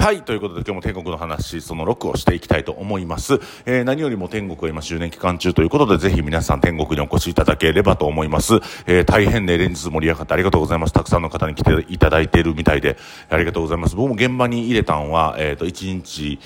はい。ということで今日も天国の話、その6をしていきたいと思います。えー、何よりも天国は今周年期間中ということで、ぜひ皆さん天国にお越しいただければと思います。えー、大変ね、連日盛り上がってありがとうございます。たくさんの方に来ていただいているみたいで、ありがとうございます。僕も現場に入れたんは、えっ、ー、と、1日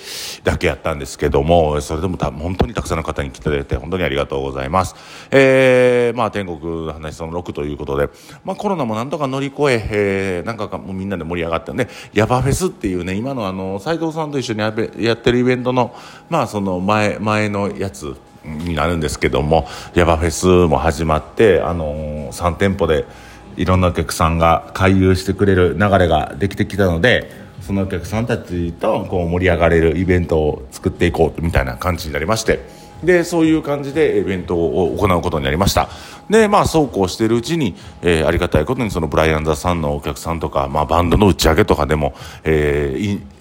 だけやったんですけども、それでもた本当にたくさんの方に来ていただいて、本当にありがとうございます。えー、まあ天国の話その6ということで、まあコロナもなんとか乗り越え、えー、なんかもうみんなで盛り上がってね、ヤバフェスっていうね、今のあの、斎藤さんと一緒にやってるイベントの、まあ、その前前のやつになるんですけどもヤバフェスも始まって、あの、3店舗でいろんなお客さんが回遊してくれる流れができてきたのでそのお客さんたちとこう盛り上がれるイベントを作っていこうみたいな感じになりまして。でそういう感じでイベントを行うことになりましたでまあそうこうしているうちに、えー、ありがたいことにそのブライアン・ザ・さんのお客さんとか、まあ、バンドの打ち上げとかでも、え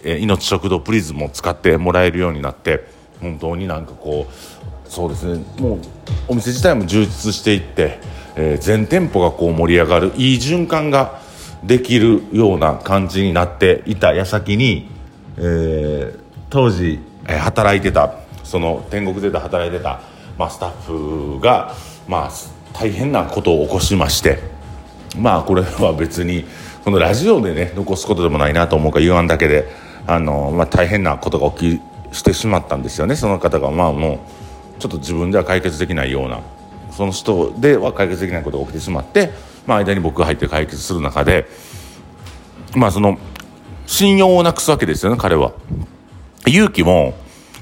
ー、い命食堂プリズムを使ってもらえるようになって本当になんかこうそうですねもうお店自体も充実していって、えー、全店舗がこう盛り上がるいい循環ができるような感じになっていた矢先に、えー、当時、えー、働いてたその天国で働いてた、まあ、スタッフが、まあ、大変なことを起こしまして。まあこれは別にこのラジオでね残すことでもないなと思うか言わんだけであの、まあ、大変なことが起きしてしまったんですよね。その方がまあもうちょっと自分では解決できないようなその人では解決できないことが起きてしまって、まあ、間に僕が入って解決する中でまあその信用をなくすわけですよね彼は。勇気も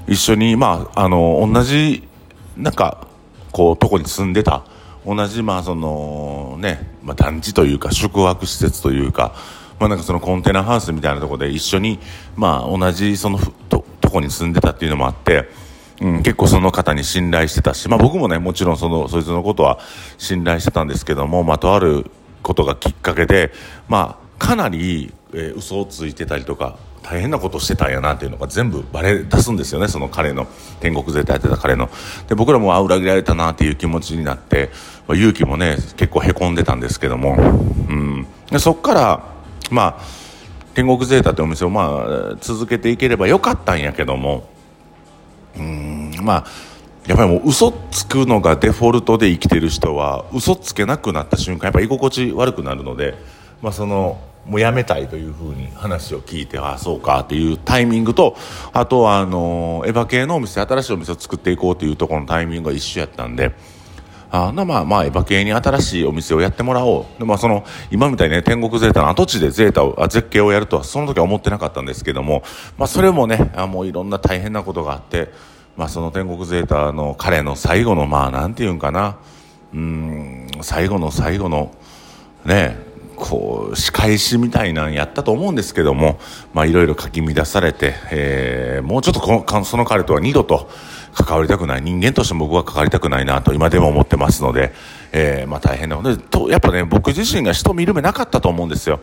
一緒に、まあ、あの、同じ、なんか、こう、とこに住んでた、同じ、まあ、その、ね、まあ、団地というか、宿泊施設というか、まあ、なんかそのコンテナハウスみたいなところで一緒に、まあ、同じ、その、と、とこに住んでたっていうのもあって、うん、結構その方に信頼してたし、まあ僕もね、もちろんその、そいつのことは信頼してたんですけども、まあとあることがきっかけで、まあかなり、えー、嘘をついてたりとか、大変なことしてたんやなっていうのが全部バレ出すんですよねその彼の天国絶対やってた彼の。で僕らもあ裏切られたなっていう気持ちになって、まあ、勇気もね結構へこんでたんですけども、うん、でそっからまあ天国ゼータってお店をまあ続けていければよかったんやけども。うん。まあやっぱりもう嘘つくのがデフォルトで生きてる人は嘘つけなくなった瞬間やっぱ居心地悪くなるので、まあ、そのもうやめたいというふうに話を聞いてああそうかっていうタイミングとあとはあのエヴァ系のお店新しいお店を作っていこうというところのタイミングが一緒やったんで。あまあまあエヴァ系に新しいお店をやってもらおうで、まあ、その今みたいにね天国ゼータの跡地でゼータをあ絶景をやるとはその時は思ってなかったんですけども、まあ、それもねあもういろんな大変なことがあって、まあ、その天国ゼータの彼の最後のまあなんていうんかなうん最後の最後のねこう仕返しみたいなんやったと思うんですけどもいろいろかき乱されて、えー、もうちょっとこのその彼とは二度と関わりたくない人間として僕は関わりたくないなと今でも思ってますので、えー、まあ大変なのでとやっぱね僕自身が人見る目なかったと思うんですよ。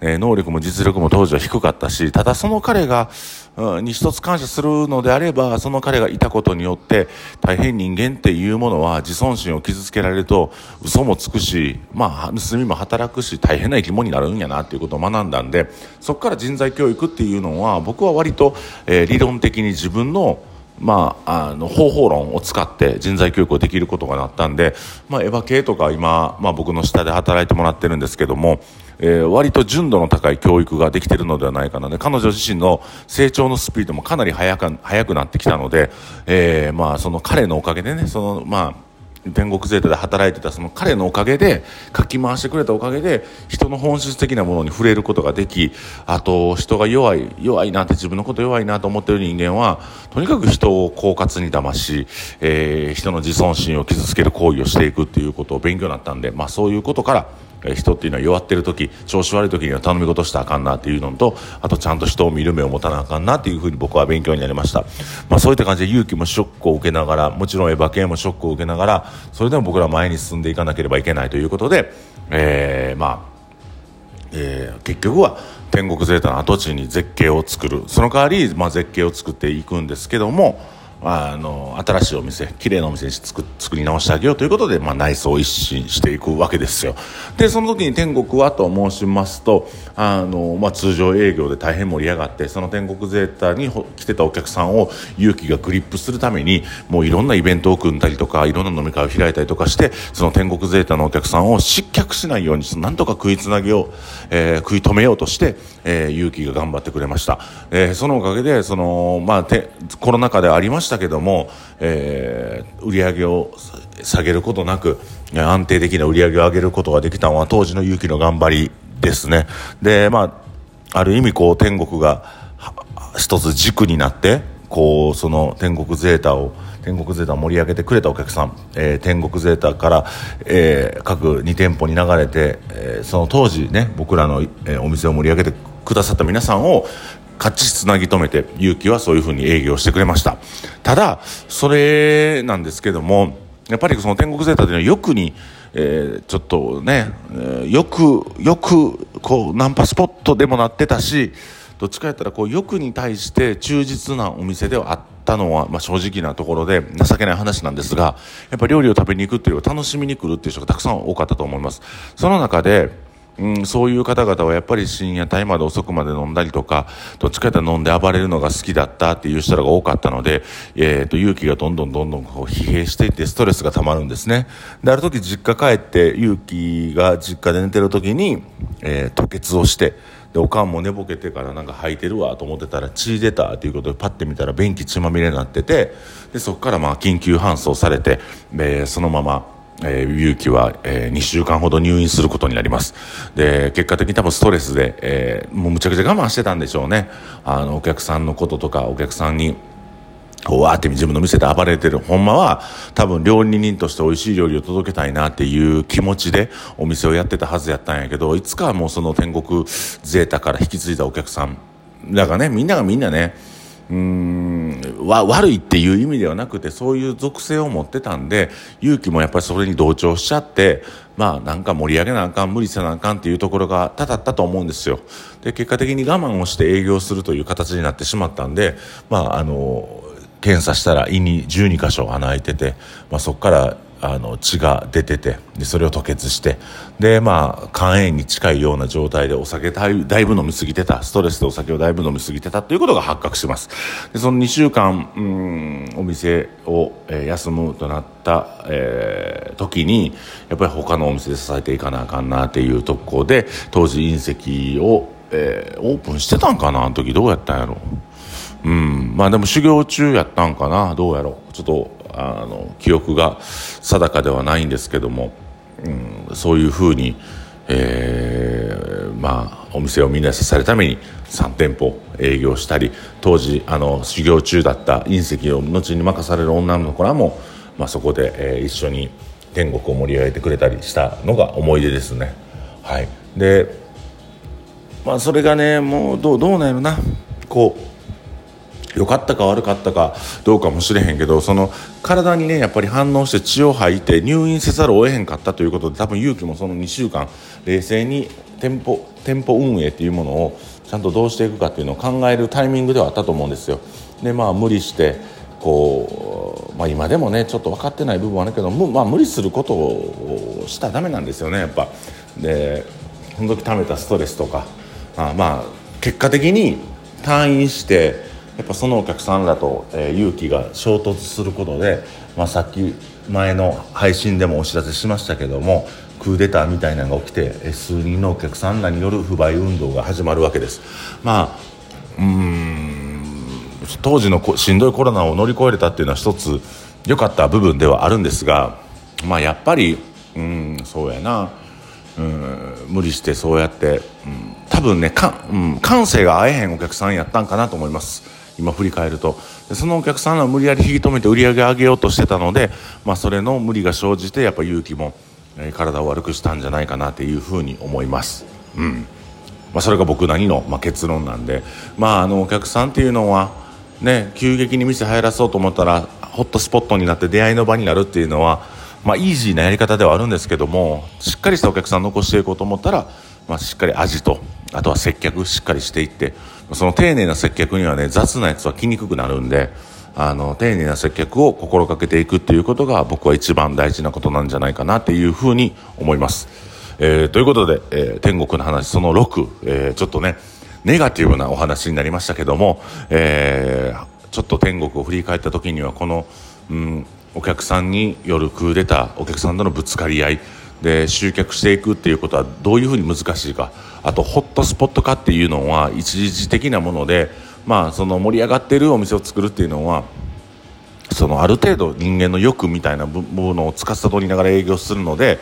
えー、能力も実力も当時は低かったし、ただその彼が、うん、に一つ感謝するのであれば、その彼がいたことによって、大変人間っていうものは自尊心を傷つけられると、嘘もつくし、まあ、盗みも働くし、大変な生き物になるんやなっていうことを学んだんで、そこから人材教育っていうのは、僕は割と、えー、理論的に自分のまあ、あの方法論を使って人材教育をできることがなったんで、まあ、エヴァ系とか今、まあ、僕の下で働いてもらってるんですけども、えー、割と純度の高い教育ができてるのではないかな。で彼女自身の成長のスピードもかなり速く速くなってきたので、えー、まあ、その彼のおかげでねその、まあ天国ゼータで働いてたその彼のおかげでかき回してくれたおかげで人の本質的なものに触れることができあと人が弱い弱いなって自分のこと弱いなと思ってる人間はとにかく人を狡猾に騙し、えー、人の自尊心を傷つける行為をしていくっていうことを勉強になったんで、まあ、そういうことから人っていうのは弱ってる時調子悪い時には頼み事したらあかんなっていうのとあとちゃんと人を見る目を持たなあかんなっていうふうに僕は勉強になりました、まあ、そういった感じで勇気もショックを受けながらもちろんエヴァ系もショックを受けながらそれでも僕らは前に進んでいかなければいけないということで、えー、まあえー、結局は天国ゼータの跡地に絶景を作る。その代わり、まあ、絶景を作っていくんですけどもあの新しいお店綺麗なお店に作作り直してあげようということで、まあ、内装を一新していくわけですよ。でその時に天国はと申しますとあの、まあ、通常営業で大変盛り上がってその天国ゼータに来てたお客さんを勇気がグリップするためにもういろんなイベントを組んだりとかいろんな飲み会を開いたりとかしてその天国ゼータのお客さんを失脚しないようになんとか食いつなげよう、えー、食い止めようとして、えー、勇気が頑張ってくれました、えー、そのおかげでその、まあ、てコロナ禍でありましたしたけども、えー、売り上げを下げることなく安定的な売り上げを上げることができたのは当時の勇気の頑張りですね。でまあある意味こう天国が一つ軸になってこうその天国ゼータを天国ゼータを盛り上げてくれたお客さん、えー、天国ゼータから、えー、各2店舗に流れて、えー、その当時ね僕らの、えー、お店を盛り上げてくださった皆さんを勝ちつなぎ止めて勇気はそういうふうに営業してくれました。ただそれなんですけどもやっぱりその天国ゼータというのは欲に、えー、ちょっとね、えー、よくよくこうナンパスポットでもなってたしどっちかやったらこう欲に対して忠実なお店ではあったのは、まあ、正直なところで情けない話なんですがやっぱ料理を食べに行くっていう楽しみに来るっていう人がたくさん多かったと思います。その中でうん、そういう方々はやっぱり深夜帯まで遅くまで飲んだりとかどっちかというと飲んで暴れるのが好きだったっていう人らが多かったので、えーと、勇気がどんどんどんどんこう疲弊していってストレスがたまるんですね。である時実家帰って勇気が実家で寝てる時に、えー、吐血をしてでおかんも寝ぼけてからなんか吐いてるわと思ってたら血出たということでパッて見たら便器血まみれになっててでそこからまあ緊急搬送されて、えー、そのままえー、勇気は、えー、2週間ほど入院することになります。で、結果的に多分ストレスで、えー、もうむちゃくちゃ我慢してたんでしょうね。あの、お客さんのこととか、お客さんに、わーって自分の店で暴れてる。ほんまは、多分料理人として美味しい料理を届けたいなっていう気持ちでお店をやってたはずやったんやけど、いつかはもうその天国ゼータから引き継いだお客さん。だからね、みんながみんなね、うんわ悪いっていう意味ではなくてそういう属性を持ってたんで勇気もやっぱりそれに同調しちゃってまあなんか盛り上げなあかん無理せなあかんっていうところが多々ったと思うんですよ。で結果的に我慢をして営業するという形になってしまったんでまああの検査したら胃に12箇所穴開いてて、まあ、そこからあの血が出ててでそれを吐血してでまあ肝炎に近いような状態でお酒だいぶ飲み過ぎてたストレスでお酒をだいぶ飲み過ぎてたということが発覚します。でその2週間うんお店を、えー、休むとなった、えー、時にやっぱり他のお店で支えていかなあかんなっていうとこで当時隕石を、えー、オープンしてたんかなあの時どうやったんやろう。うん。まあでも修行中やったんかな？どうやろう？ちょっとあの記憶が定かではないんですけども、うん、そういうふうに、えー、まあお店をみんなに支えるために3店舗営業したり当時あの修行中だった隕石を後に任される女の子らも、まあ、そこで、えー、一緒に天国を盛り上げてくれたりしたのが思い出ですね。はい、でまあそれがねもうどうどうなんやろな。こう良かったか悪かったかどうかもしれへんけどその体にねやっぱり反応して血を吐いて入院せざるを得へんかったということで多分勇気もその2週間冷静に店舗店舗運営っていうものをちゃんとどうしていくかっていうのを考えるタイミングではあったと思うんですよ。でまあ無理してこう、まあ、今でもねちょっと分かってない部分はあるけどまあ、無理することをしたらダメなんですよねやっぱ。でその時溜めたストレスとかあまあ結果的に退院してやっぱそのお客さんらと、えー、勇気が衝突することで、まあ、さっき前の配信でもお知らせしましたけどもクーデターみたいなのが起きて数人のお客さんらによる不買運動が始まるわけです。まあうん当時のしんどいコロナを乗り越えれたっていうのは一つ良かった部分ではあるんですがまあやっぱりうんそうやなうん無理してそうやって、うん、多分ねか、うん、感性が合えへんお客さんやったんかなと思います。今振り返ると。そのお客さんは無理やり引き止めて売り上げ上げようとしてたので、まあ、それの無理が生じてやっぱ勇気も、え、体を悪くしたんじゃないかなっていうふうに思います。うん。まあ、それが僕なりの、まあ、結論なんで、まあ、あのお客さんっていうのは、ね、急激に店入らそうと思ったらホットスポットになって出会いの場になるっていうのは、まあ、イージーなやり方ではあるんですけどもしっかりしたお客さん残していこうと思ったら、まあ、しっかり味とあとは接客しっかりしていってその丁寧な接客にはね雑なやつは来にくくなるんであの丁寧な接客を心がけていくっていうことが僕は一番大事なことなんじゃないかなっていうふうに思います。えー、ということで、えー、天国の話その6、えー、ちょっとねネガティブなお話になりましたけども、え、ちょっと天国を振り返った時にはこの、うん、お客さんによるクーデターお客さんとのぶつかり合いで集客していくっていうことはどういうふうに難しいか。あとホットスポット化っていうのは一時的なもので、まあ、その盛り上がっているお店を作るっていうのはそのある程度人間の欲みたいなものを司りながら営業するので、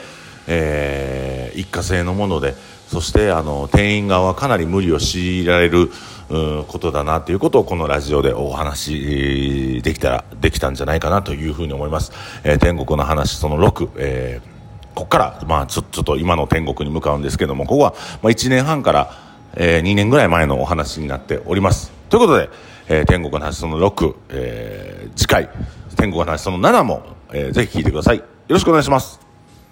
えー、一過性のものでそしてあの店員側はかなり無理を強いられることだなということをこのラジオでお話できたらできたんじゃないかなというふうに思います、えー、天国の話その6、えー、ここから、まあ、ちょっと今の天国に向かうんですけどもここは、まあ、1年半から、えー、2年ぐらい前のお話になっております。ということで、えー、天国の話その6、えー、次回天国の話その7も、えー、ぜひ聞いてください。よろしくお願いします。